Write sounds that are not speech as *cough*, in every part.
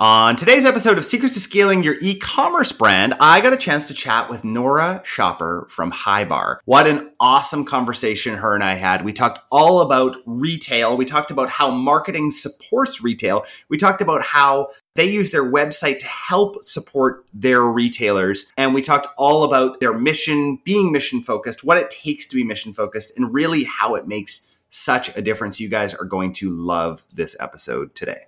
On today's episode of Secrets to Scaling Your E-commerce Brand, I got a chance to chat with Nora Schopper from HiBAR. What an awesome conversation her and I had. We talked all about retail. We talked about how marketing supports retail. We talked about how they use their website to help support their retailers. And we talked all about their mission, being mission focused, what it takes to be mission focused, and really how it makes such a difference. You guys are going to love this episode today.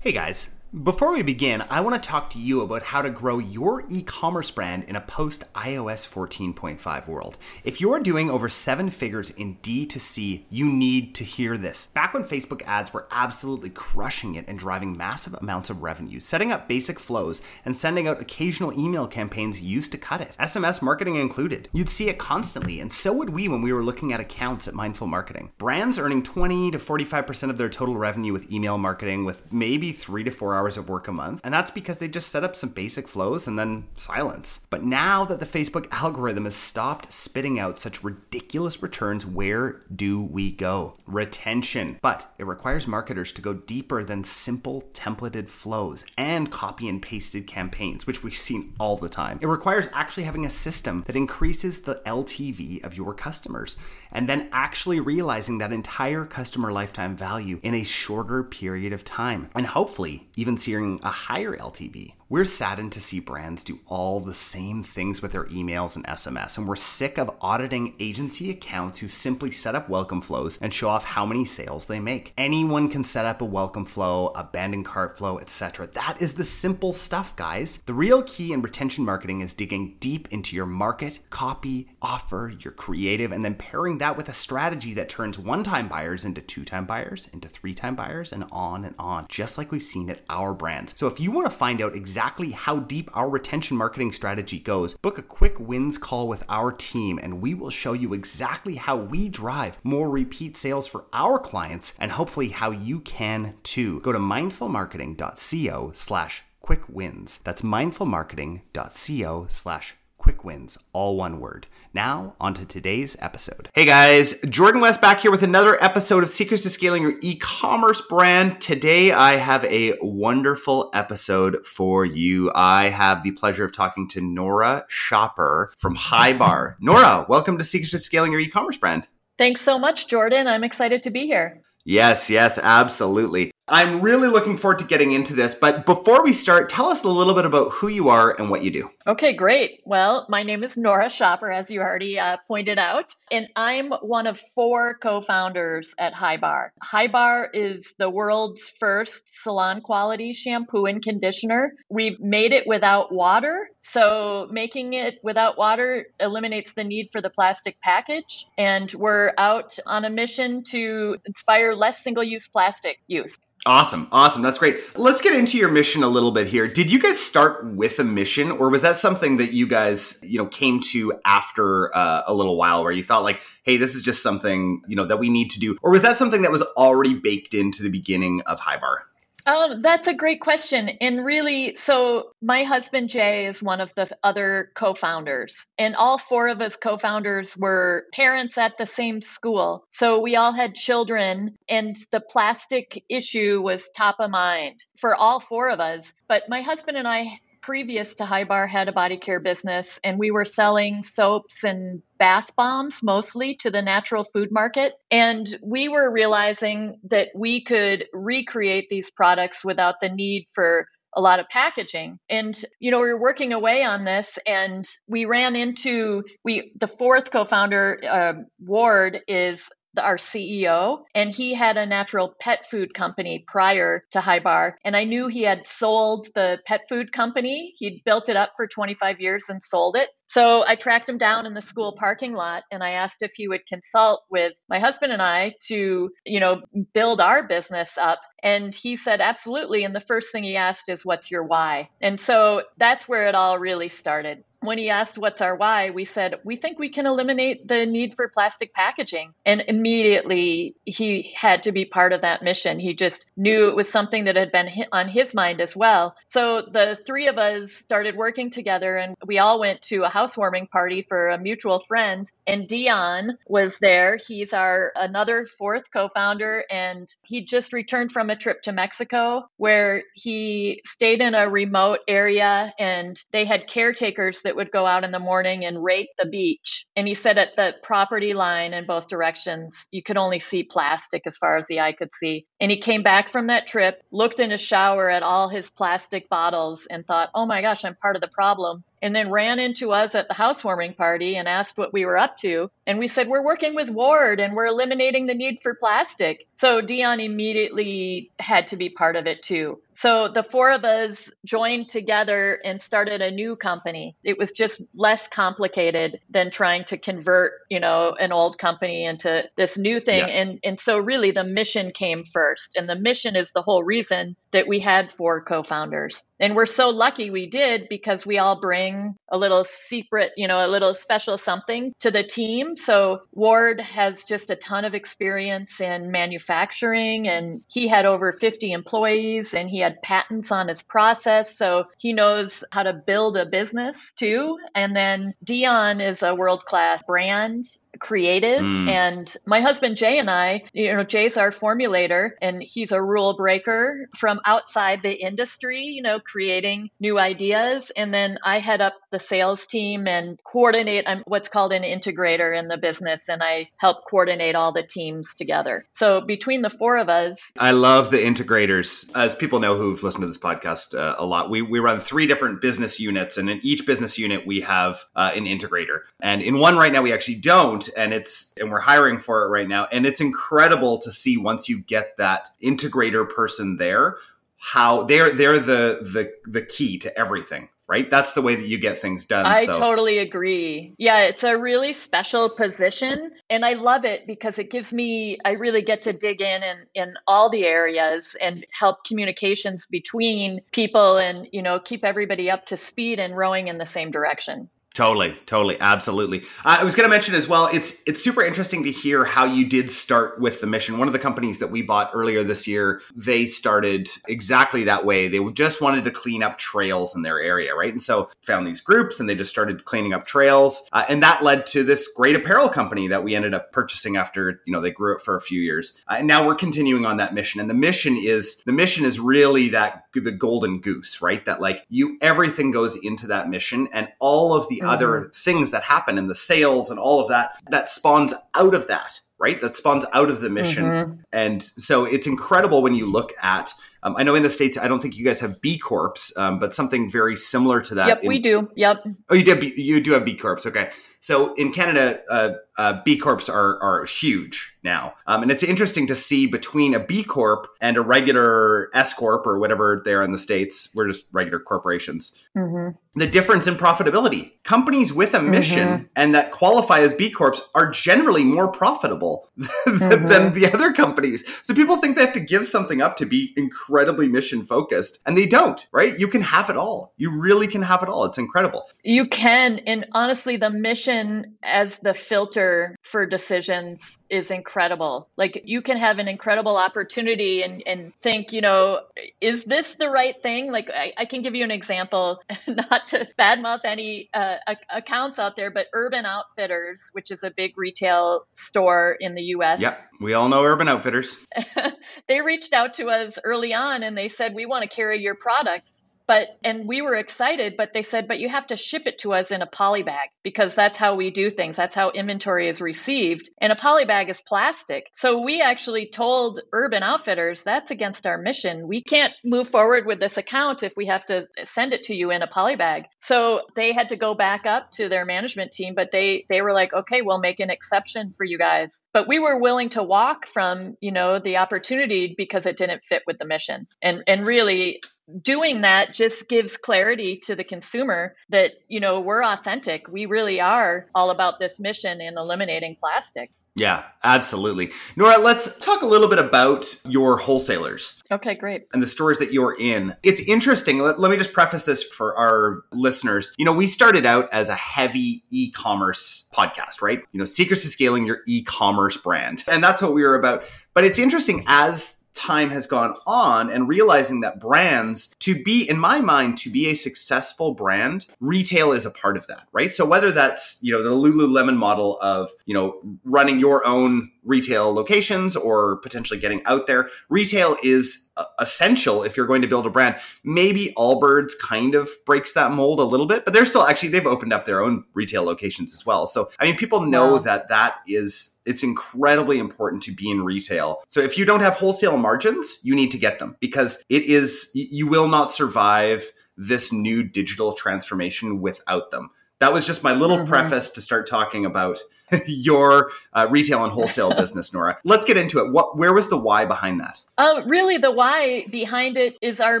Hey guys. Before we begin, I want to talk to you about how to grow your e commerce brand in a post iOS 14.5 world. If you're doing over seven figures in D2C, you need to hear this. Back when Facebook ads were absolutely crushing it and driving massive amounts of revenue, setting up basic flows and sending out occasional email campaigns used to cut it, SMS marketing included. You'd see it constantly, and so would we when we were looking at accounts at Mindful Marketing. Brands earning 20 to 45% of their total revenue with email marketing with maybe three to four hours of work a month. And that's because they just set up some basic flows and then silence. But now that the Facebook algorithm has stopped spitting out such ridiculous returns, where do we go? Retention. But it requires marketers to go deeper than simple templated flows and copy and pasted campaigns, which we've seen all the time. It requires actually having a system that increases the LTV of your customers and then actually realizing that entire customer lifetime value in a shorter period of time. And hopefully, even seeing a higher LTV. We're saddened to see brands do all the same things with their emails and SMS, and we're sick of auditing agency accounts who simply set up welcome flows and show off how many sales they make. Anyone can set up a welcome flow, abandoned cart flow, etc. That is the simple stuff, guys. The real key in retention marketing is digging deep into your market, copy, offer, your creative, and then pairing that with a strategy that turns one time buyers into two time buyers, into three time buyers, and on and on, just like we've seen at our brands. So if you want to find out exactly exactly how deep our retention marketing strategy goes, book a quick wins call with our team and we will show you exactly how we drive more repeat sales for our clients and hopefully how you can too. Go to mindfulmarketing.co slash quick wins. That's mindfulmarketing.co slash quick wins, all one word. Now, on to today's episode. Hey guys, Jordan West back here with another episode of Secrets to Scaling Your E-commerce Brand. Today, I have a wonderful episode for you. I have the pleasure of talking to Nora Schopper from HiBAR. *laughs* Nora, welcome to Secrets to Scaling Your E-commerce Brand. Thanks so much, Jordan. I'm excited to be here. Yes, yes, absolutely. I'm really looking forward to getting into this. But before we start, tell us a little bit about who you are and what you do. Okay, great. Well, my name is Nora Schopper, as you already uh, pointed out, and I'm one of four co founders at HiBAR. High Bar is the world's first salon quality shampoo and conditioner. We've made it without water. So, making it without water eliminates the need for the plastic package. And we're out on a mission to inspire less single use plastic use. Awesome. Awesome. That's great. Let's get into your mission a little bit here. Did you guys start with a mission or was that something that you guys, you know, came to after uh, a little while where you thought like, hey, this is just something, you know, that we need to do? Or was that something that was already baked into the beginning of HiBAR? Um, that's a great question. And really, so my husband Jay is one of the other co founders, and all four of us co founders were parents at the same school. So we all had children, and the plastic issue was top of mind for all four of us. But my husband and I previous to HiBAR had a body care business and we were selling soaps and bath bombs mostly to the natural food market. And we were realizing that we could recreate these products without the need for a lot of packaging and you know we were working away on this and we ran into we the fourth co-founder uh, ward is our CEO, and he had a natural pet food company prior to HiBAR. And I knew he had sold the pet food company. He'd built it up for 25 years and sold it. So I tracked him down in the school parking lot and I asked if he would consult with my husband and I to, you know, build our business up. And he said, absolutely. And the first thing he asked is, what's your why? And so that's where it all really started. When he asked what's our why, we said, we think we can eliminate the need for plastic packaging. And immediately he had to be part of that mission. He just knew it was something that had been on his mind as well. So the three of us started working together and we all went to a housewarming party for a mutual friend. And Dion was there. He's our another fourth co founder. And he just returned from a trip to Mexico where he stayed in a remote area and they had caretakers that would go out in the morning and rake the beach. And he said at the property line in both directions, you could only see plastic as far as the eye could see. And he came back from that trip, looked in his shower at all his plastic bottles, and thought, oh my gosh, I'm part of the problem and then ran into us at the housewarming party and asked what we were up to. And we said, We're working with Ward and we're eliminating the need for plastic. So Dion immediately had to be part of it too. So the four of us joined together and started a new company. It was just less complicated than trying to convert, you know, an old company into this new thing. Yeah. And and so really the mission came first. And the mission is the whole reason that we had four co-founders. And we're so lucky we did because we all bring a little secret, you know, a little special something to the team. So Ward has just a ton of experience in manufacturing and he had over 50 employees and he had patents on his process. So he knows how to build a business too. And then Dion is a world class brand creative. Mm. And my husband Jay and I, you know, Jay's our formulator and he's a rule breaker from outside the industry, you know, creating new ideas. And then I head up the sales team and coordinate. I'm what's called an integrator in the business, and I help coordinate all the teams together. So between the four of us, I love the integrators. As people know who've listened to this podcast uh, a lot, we, we run three different business units, and in each business unit, we have uh, an integrator. And in one right now, we actually don't and it's and we're hiring for it right now and it's incredible to see once you get that integrator person there how they're they're the the the key to everything right? That's the way that you get things done. I so. totally agree. Yeah, it's a really special position. And I love it because it gives me, I really get to dig in in, in all the areas and help communications between people and, you know, keep everybody up to speed and rowing in the same direction. Totally, totally, absolutely. Uh, I was going to mention as well. It's it's super interesting to hear how you did start with the mission. One of the companies that we bought earlier this year, they started exactly that way. They just wanted to clean up trails in their area, right? And so found these groups, and they just started cleaning up trails, uh, and that led to this great apparel company that we ended up purchasing after you know they grew it for a few years. Uh, and now we're continuing on that mission. And the mission is the mission is really that the golden goose, right? That like you everything goes into that mission, and all of the. Other things that happen in the sales and all of that that spawns out of that right? That spawns out of the mission. Mm-hmm. and so it's incredible when you look at um, I know in the states, I don't think you guys have B Corps, um, but something very similar to that. Yep, in, we do. Yep. Oh, you do. You do have B Corps. Okay. So in Canada, uh, uh, B Corps are, are huge now. Um, and it's interesting to see between a B Corp and a regular S Corp or whatever they're in the States, we're just regular corporations, mm-hmm. the difference in profitability. Companies with a mission mm-hmm. and that qualify as B Corps are generally more profitable *laughs* than, mm-hmm. than the other companies. So people think they have to give something up to be incredibly mission focused, and they don't, right? You can have it all. You really can have it all. It's incredible. You can. And honestly, the mission as the filter for decisions is incredible. Like you can have an incredible opportunity and, and think, you know, is this the right thing? Like I, I can give you an example, *laughs* not to badmouth any uh, accounts out there, but Urban Outfitters, which is a big retail store in the U.S. Yeah, we all know Urban Outfitters. *laughs* they reached out to us early on and they said, we want to carry your products but and we were excited but they said but you have to ship it to us in a poly bag because that's how we do things. That's how inventory is received and a poly bag is plastic. So we actually told urban outfitters that's against our mission. We can't move forward with this account if we have to send it to you in a poly bag. So they had to go back up to their management team but they they were like okay we'll make an exception for you guys. But we were willing to walk from you know the opportunity because it didn't fit with the mission. And and really doing that just gives clarity to the consumer that you know we're authentic we really are all about this mission in eliminating plastic Yeah, absolutely. Nora, let's talk a little bit about your wholesalers. Okay, great. And the stores that you're in. It's interesting. Let, let, me just preface this for our listeners. You know, we started out as a heavy e commerce podcast, right? You know, secrets to scaling your e commerce brand. And that's what we were about. But it's interesting as time has gone on and realizing that brands to be in my mind to be a successful brand retail is a part of that right so whether that's you know the lululemon model of you know running your own retail locations or potentially getting out there retail is essential if you're going to build a brand. Maybe Allbirds kind of breaks that mold a little bit, but they're still actually they've opened up their own retail locations as well. So I mean, people know wow. that that is it's incredibly important to be in retail. So if you don't have wholesale margins, you need to get them because it is you will not survive this new digital transformation without them. That was just my little mm-hmm. preface to start talking about *laughs* your uh, retail and wholesale business, Nora. Let's get into it. What, where was the why behind that? Uh, really, the why behind it is our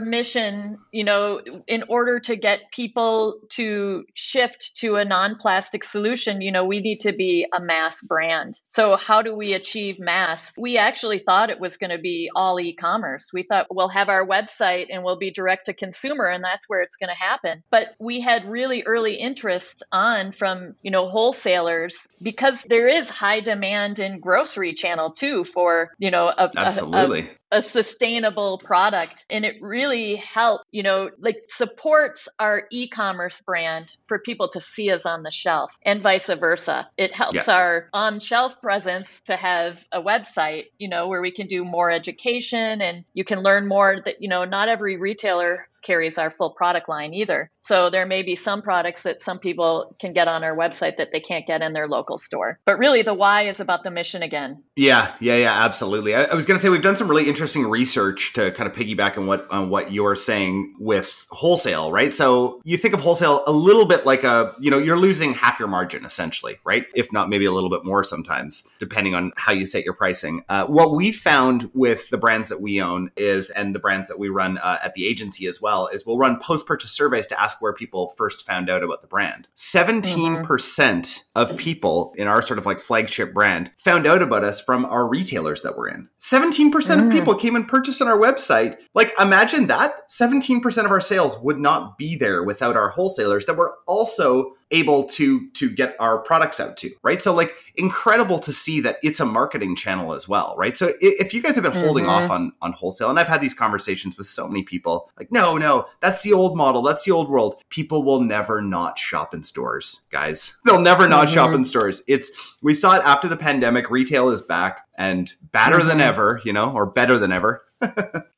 mission. You know, in order to get people to shift to a non-plastic solution, you know, we need to be a mass brand. So, how do we achieve mass? We actually thought it was going to be all e-commerce. We thought we'll have our website and we'll be direct to consumer, and that's where it's going to happen. But we had really early interest on from you know wholesalers because because there is high demand in grocery channel too for you know a, absolutely a, a sustainable product. And it really helped you know like supports our e-commerce brand for people to see us on the shelf and vice versa. It helps yeah. our on shelf presence to have a website you know where we can do more education and you can learn more that you know not every retailer carries our full product line either. So there may be some products that some people can get on our website that they can't get in their local store. But really, the why is about the mission again. Yeah, yeah, yeah, absolutely. I, I was going to say we've done some really interesting research to kind of piggyback on what on what you're saying with wholesale, right? So you think of wholesale a little bit like a you know you're losing half your margin essentially, right? If not maybe a little bit more sometimes, depending on how you set your pricing. Uh, what we found with the brands that we own is, and the brands that we run uh, at the agency as well well is we'll run post purchase surveys to ask where people first found out about the brand. 17% of people in our sort of like flagship brand found out about us from our retailers that we're in. 17% mm. of people came and purchased on our website. Like imagine that 17% of our sales would not be there without our wholesalers that were also able to to get our products out to right so like incredible to see that it's a marketing channel as well right so if you guys have been holding mm-hmm. off on on wholesale and i've had these conversations with so many people like no no that's the old model that's the old world people will never not shop in stores guys *laughs* they'll never not mm-hmm. shop in stores it's we saw it after the pandemic retail is back and better mm-hmm. than ever you know or better than ever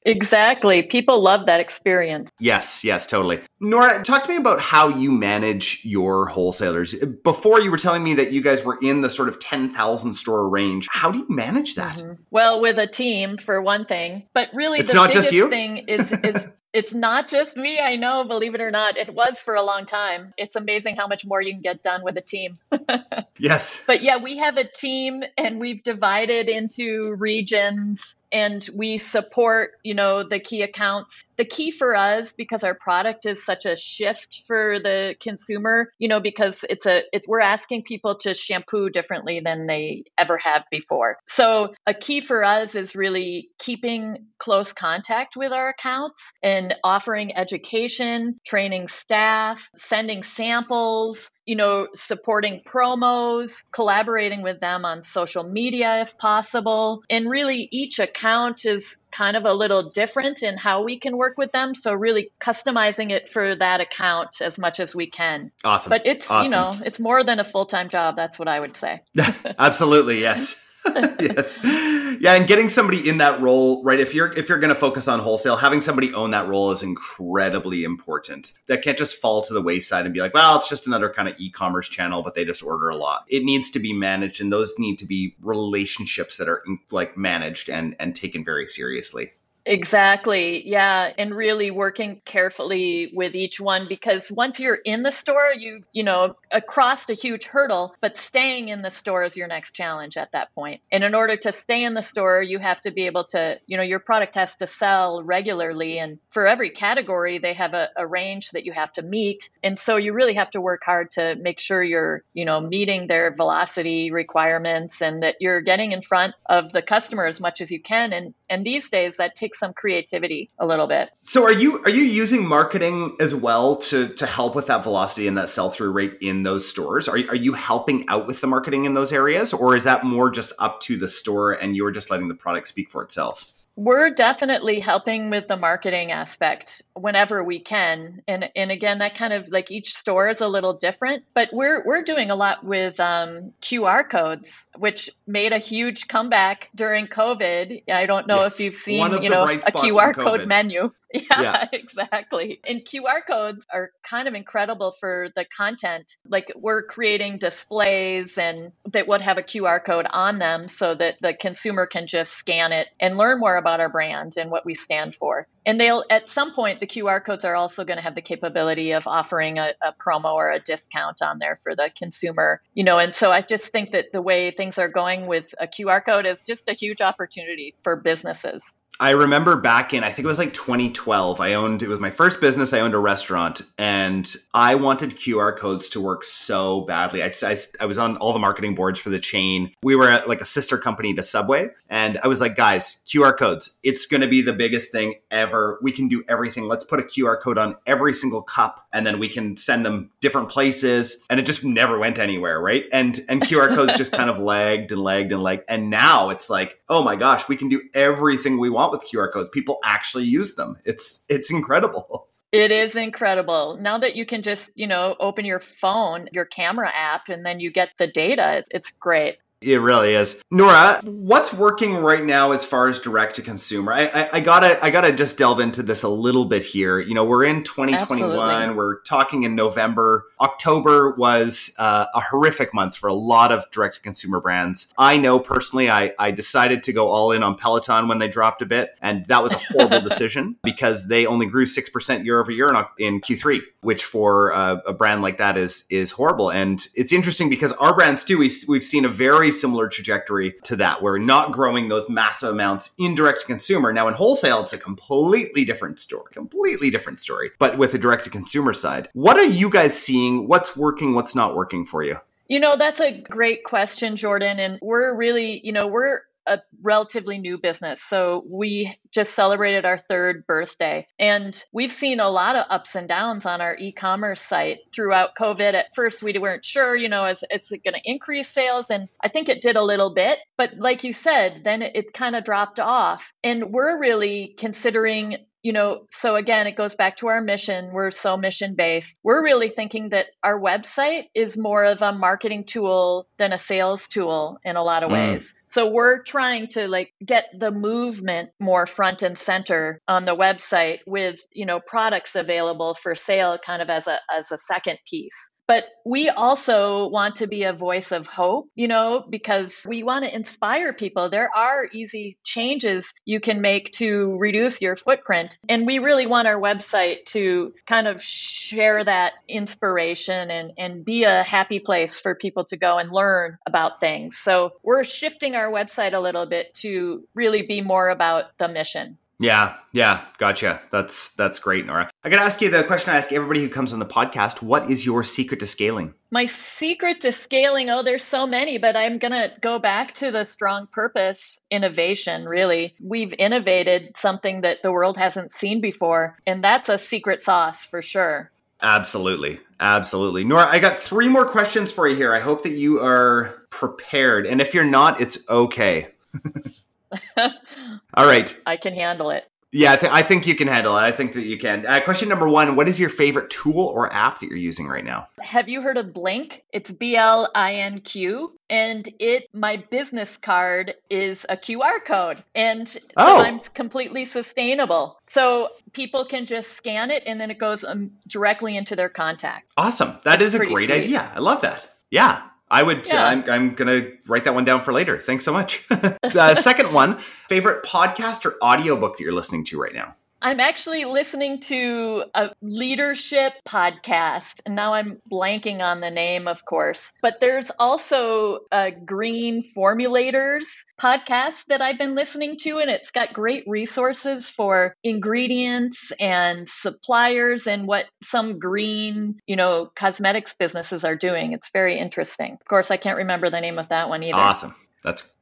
exactly. People love that experience. Yes, yes, totally. Nora, talk to me about how you manage your wholesalers. Before you were telling me that you guys were in the sort of 10,000 store range. How do you manage that? Mm-hmm. Well, with a team for one thing, but really it's the not biggest just you? thing is *laughs* is It's not just me, I know, believe it or not. It was for a long time. It's amazing how much more you can get done with a team. *laughs* yes. But yeah, we have a team and we've divided into regions and we support you know the key accounts the key for us because our product is such a shift for the consumer you know because it's a it's we're asking people to shampoo differently than they ever have before so a key for us is really keeping close contact with our accounts and offering education training staff sending samples you know, supporting promos, collaborating with them on social media if possible. And really, each account is kind of a little different in how we can work with them. So, really customizing it for that account as much as we can. Awesome. But it's, awesome. you know, it's more than a full time job. That's what I would say. *laughs* Absolutely. Yes. *laughs* *laughs* yes. Yeah and getting somebody in that role right if you're if you're going to focus on wholesale having somebody own that role is incredibly important. That can't just fall to the wayside and be like well it's just another kind of e-commerce channel but they just order a lot. It needs to be managed and those need to be relationships that are like managed and and taken very seriously Exactly. Yeah, and really working carefully with each one because once you're in the store, you you know, across a huge hurdle, but staying in the store is your next challenge at that point. And in order to stay in the store, you have to be able to, you know, your product has to sell regularly and for every category they have a, a range that you have to meet. And so you really have to work hard to make sure you're, you know, meeting their velocity requirements and that you're getting in front of the customer as much as you can and and these days that takes some creativity a little bit. So are you are you using marketing as well to to help with that velocity and that sell through rate in those stores? Are are you helping out with the marketing in those areas, or is that more just up to the store and you're just letting the product speak for itself? We're definitely helping with the marketing aspect whenever we can. And and again, that kind of like each store is a little different, but we're we're doing a lot with um, QR codes, which made a huge comeback during COVID. I don't know Yes. if you've seen you know a QR code menu. *laughs* Yeah, Yeah. exactly. And QR codes are kind of incredible for the content. Like we're creating displays and that would have a QR code on them so that the consumer can just scan it and learn more about our brand and what we stand for. And they'll at some point the QR codes are also going to have the capability of offering a, a promo or a discount on there for the consumer. You know, and so I just think that the way things are going with a QR code is just a huge opportunity for businesses. I remember back in I think it was like 2012. I owned it was my first business. I owned a restaurant, and I wanted QR codes to work so badly. I, I, I was on all the marketing boards for the chain. We were at like a sister company to Subway, and I was like, guys, QR codes. It's going to be the biggest thing ever. We can do everything. Let's put a QR code on every single cup, and then we can send them different places. And it just never went anywhere, right? And and QR *laughs* codes just kind of lagged and lagged and lagged. And now it's like, oh my gosh, we can do everything we want with QR codes. People actually use them. It's it's incredible. *laughs* It is incredible. Now that you can just, you know, open your phone, your camera app, and then you get the data, it's, it's great. It really is. Nora, what's working right now as far as direct to consumer? I, I, I gotta I gotta just delve into this a little bit here. You know, we're in 2021. Absolutely. We're talking in November. October was uh, a horrific month for a lot of direct to consumer brands. I know personally, I, I decided to go all in on Peloton when they dropped a bit, and that was a horrible *laughs* decision because they only grew six percent year over year in, in Q3, which for uh, a brand like that is is horrible. And it's interesting because our brands too, we, we've seen a very similar trajectory to that. We're not growing those massive amounts in direct to consumer. Now in wholesale, it's a completely different story, completely different story. But with the direct to consumer side, what are you guys seeing? What's working? What's not working for you? You know, that's a great question, Jordan. And we're really, you know, we're a relatively new business. So we just celebrated our third birthday. And we've seen a lot of ups and downs on our e commerce site throughout COVID. At first, we weren't sure, you know, is it's going to increase sales? And I think it did a little bit. But like you said, then it, it kind of dropped off. And we're really considering you know, so again, it goes back to our mission. We're so mission based. We're really thinking that our website is more of a marketing tool than a sales tool in a lot of Mm. ways. So we're trying to like get the movement more front and center on the website with, you know, products available for sale kind of as a as a second piece. But we also want to be a voice of hope, you know, because we want to inspire people. There are easy changes you can make to reduce your footprint. And we really want our website to kind of share that inspiration and, and be a happy place for people to go and learn about things. So we're shifting our website a little bit to really be more about the mission. Yeah, yeah, gotcha. That's that's great, Nora. I gotta ask you the question I ask everybody who comes on the podcast: What is your secret to scaling? My secret to scaling, oh, there's so many, but I'm going to go back to the strong purpose innovation, really. We've innovated something that the world hasn't seen before, and that's a secret sauce for sure. Absolutely, absolutely, Nora. I got three more questions for you here. I hope that you are prepared, and if you're not, it's okay. *laughs* All right. *laughs* I can handle it. Yeah, I, th- I think you can handle it. I think that you can. Uh, question number one: What is your favorite tool or app that you're using right now? Have you heard of Blinq? It's B L I N Q. And it, my business card is a QR code, and Oh. sometimes completely sustainable. So people can just scan it, and then it goes um, directly into their contact. Awesome. That It's is a great sweet. idea. I love that. Yeah. I would. Yeah. I'm, I'm going to write that one down for later. Thanks so much. *laughs* uh, second one, favorite podcast or audiobook that you're listening to right now? I'm actually listening to a leadership podcast, and now I'm blanking on the name, of course. But there's also a Green Formulators podcast that I've been listening to, and it's got great resources for ingredients and suppliers and what some green, you know, cosmetics businesses are doing. It's very interesting. Of course, I can't remember the name of that one either. Awesome. That's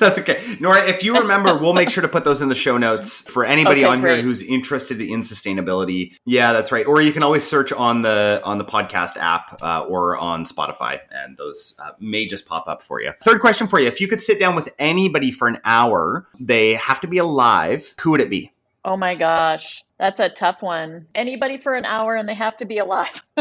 That's okay. Nora, if you remember, we'll make sure to put those in the show notes for anybody okay, on great. here who's interested in sustainability. Yeah, that's right. Or you can always search on the on the podcast app uh, or on Spotify, and those uh, may just pop up for you. Third question for you: If you could sit down with anybody for an hour, they have to be alive. Who would it be? Oh my gosh, that's a tough one. Anybody for an hour, and they have to be alive. *laughs*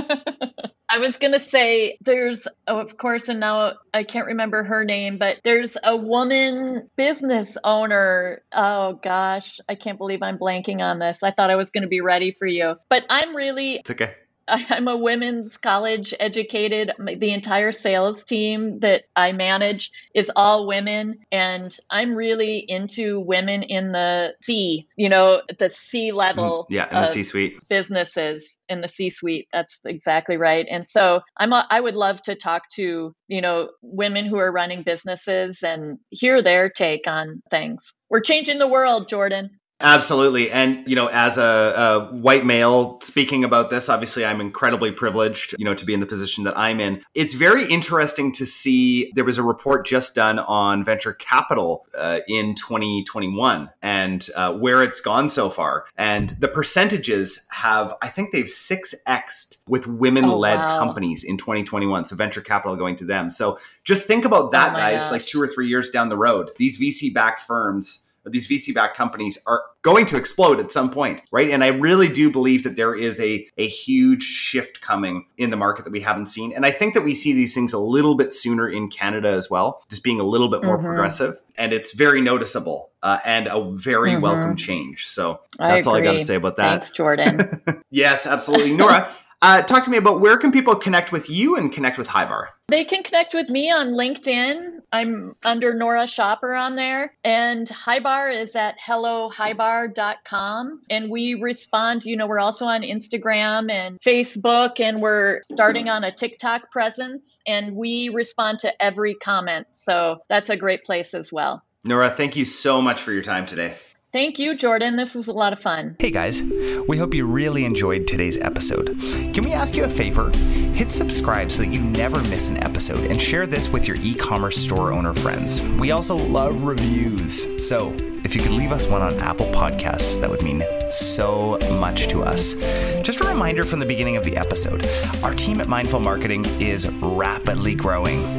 I was going to say there's, oh, of course, and now I can't remember her name, but there's a woman business owner. Oh gosh, I can't believe I'm blanking on this. I thought I was going to be ready for you, but I'm really. It's okay. I'm a women's college educated. The entire sales team that I manage is all women. And I'm really into women in the C, you know, the C level. Mm, yeah, in the C suite. Businesses in the C suite. That's exactly right. And so I'm a, I would love to talk to, you know, women who are running businesses and hear their take on things. We're changing the world, Jordan. Absolutely. And, you know, as a, a, white male speaking about this, obviously I'm incredibly privileged, you know, to be in the position that I'm in. It's very interesting to see there was a report just done on venture capital uh, in 2021 and uh, where it's gone so far. And the percentages have, I think they've 6xed with women led oh, wow. companies in 2021. So venture capital going to them. So just think about that, oh, guys, gosh. like two or three years down the road. These VC backed firms these VC backed companies are going to explode at some point, right? And I really do believe that there is a, a huge shift coming in the market that we haven't seen. And I think that we see these things a little bit sooner in Canada as well, just being a little bit more mm-hmm. progressive. And it's very noticeable uh, and a very mm-hmm. welcome change. So that's I all I got to say about that. Thanks, Jordan. *laughs* yes, absolutely. Nora, *laughs* uh, talk to me about where can people connect with you and connect with HiBAR? They can connect with me on LinkedIn. I'm under Nora Schopper on there. And HiBAR is at hellohibar.com. And we respond, you know, we're also on Instagram and Facebook, and we're starting on a TikTok presence. And we respond to every comment. So that's a great place as well. Nora, thank you so much for your time today. Thank you, Jordan. This was a lot of fun. Hey guys, we hope you really enjoyed today's episode. Can we ask you a favor? Hit subscribe so that you never miss an episode and share this with your e commerce store owner friends. We also love reviews. So, if you could leave us one on Apple Podcasts, that would mean so much to us. Just a reminder from the beginning of the episode our team at Mindful Marketing is rapidly growing,